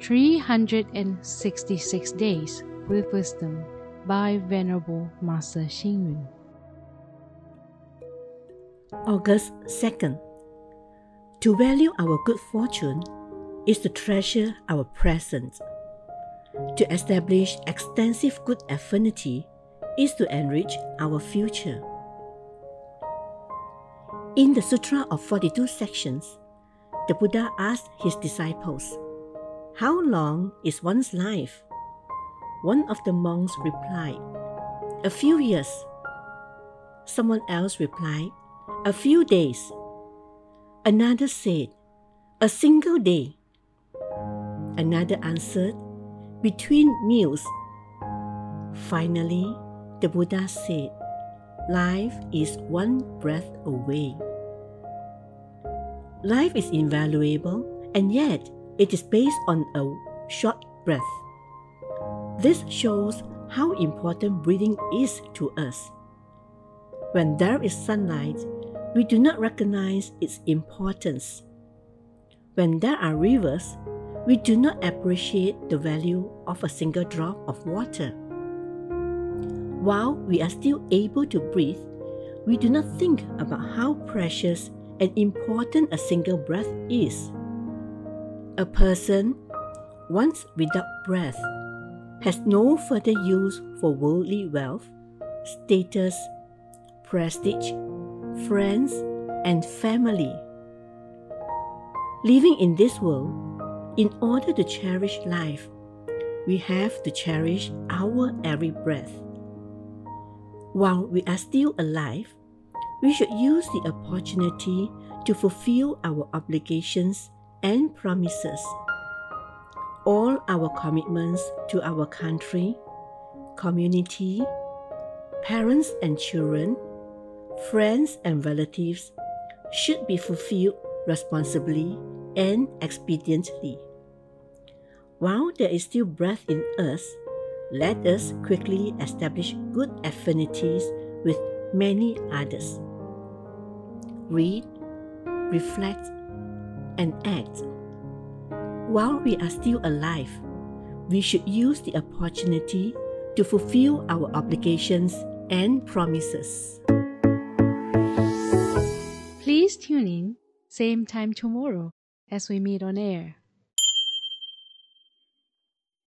366 Days with Wisdom by Venerable Master Xing Yun. August 2nd. To value our good fortune is to treasure our present. To establish extensive good affinity is to enrich our future. In the Sutra of 42 sections, the Buddha asked his disciples, How long is one's life? One of the monks replied, A few years. Someone else replied, A few days. Another said, A single day. Another answered, Between meals. Finally, the Buddha said, Life is one breath away. Life is invaluable, and yet it is based on a short breath. This shows how important breathing is to us. When there is sunlight, we do not recognize its importance. When there are rivers, we do not appreciate the value of a single drop of water. While we are still able to breathe, we do not think about how precious and important a single breath is. A person, once without breath, has no further use for worldly wealth, status, prestige, friends, and family. Living in this world, in order to cherish life, we have to cherish our every breath. While we are still alive, we should use the opportunity to fulfill our obligations and promises. All our commitments to our country, community, parents and children, friends and relatives should be fulfilled responsibly and expediently. While there is still breath in us, let us quickly establish good affinities with many others. Read, reflect, and act. While we are still alive, we should use the opportunity to fulfill our obligations and promises. Please tune in, same time tomorrow as we meet on air.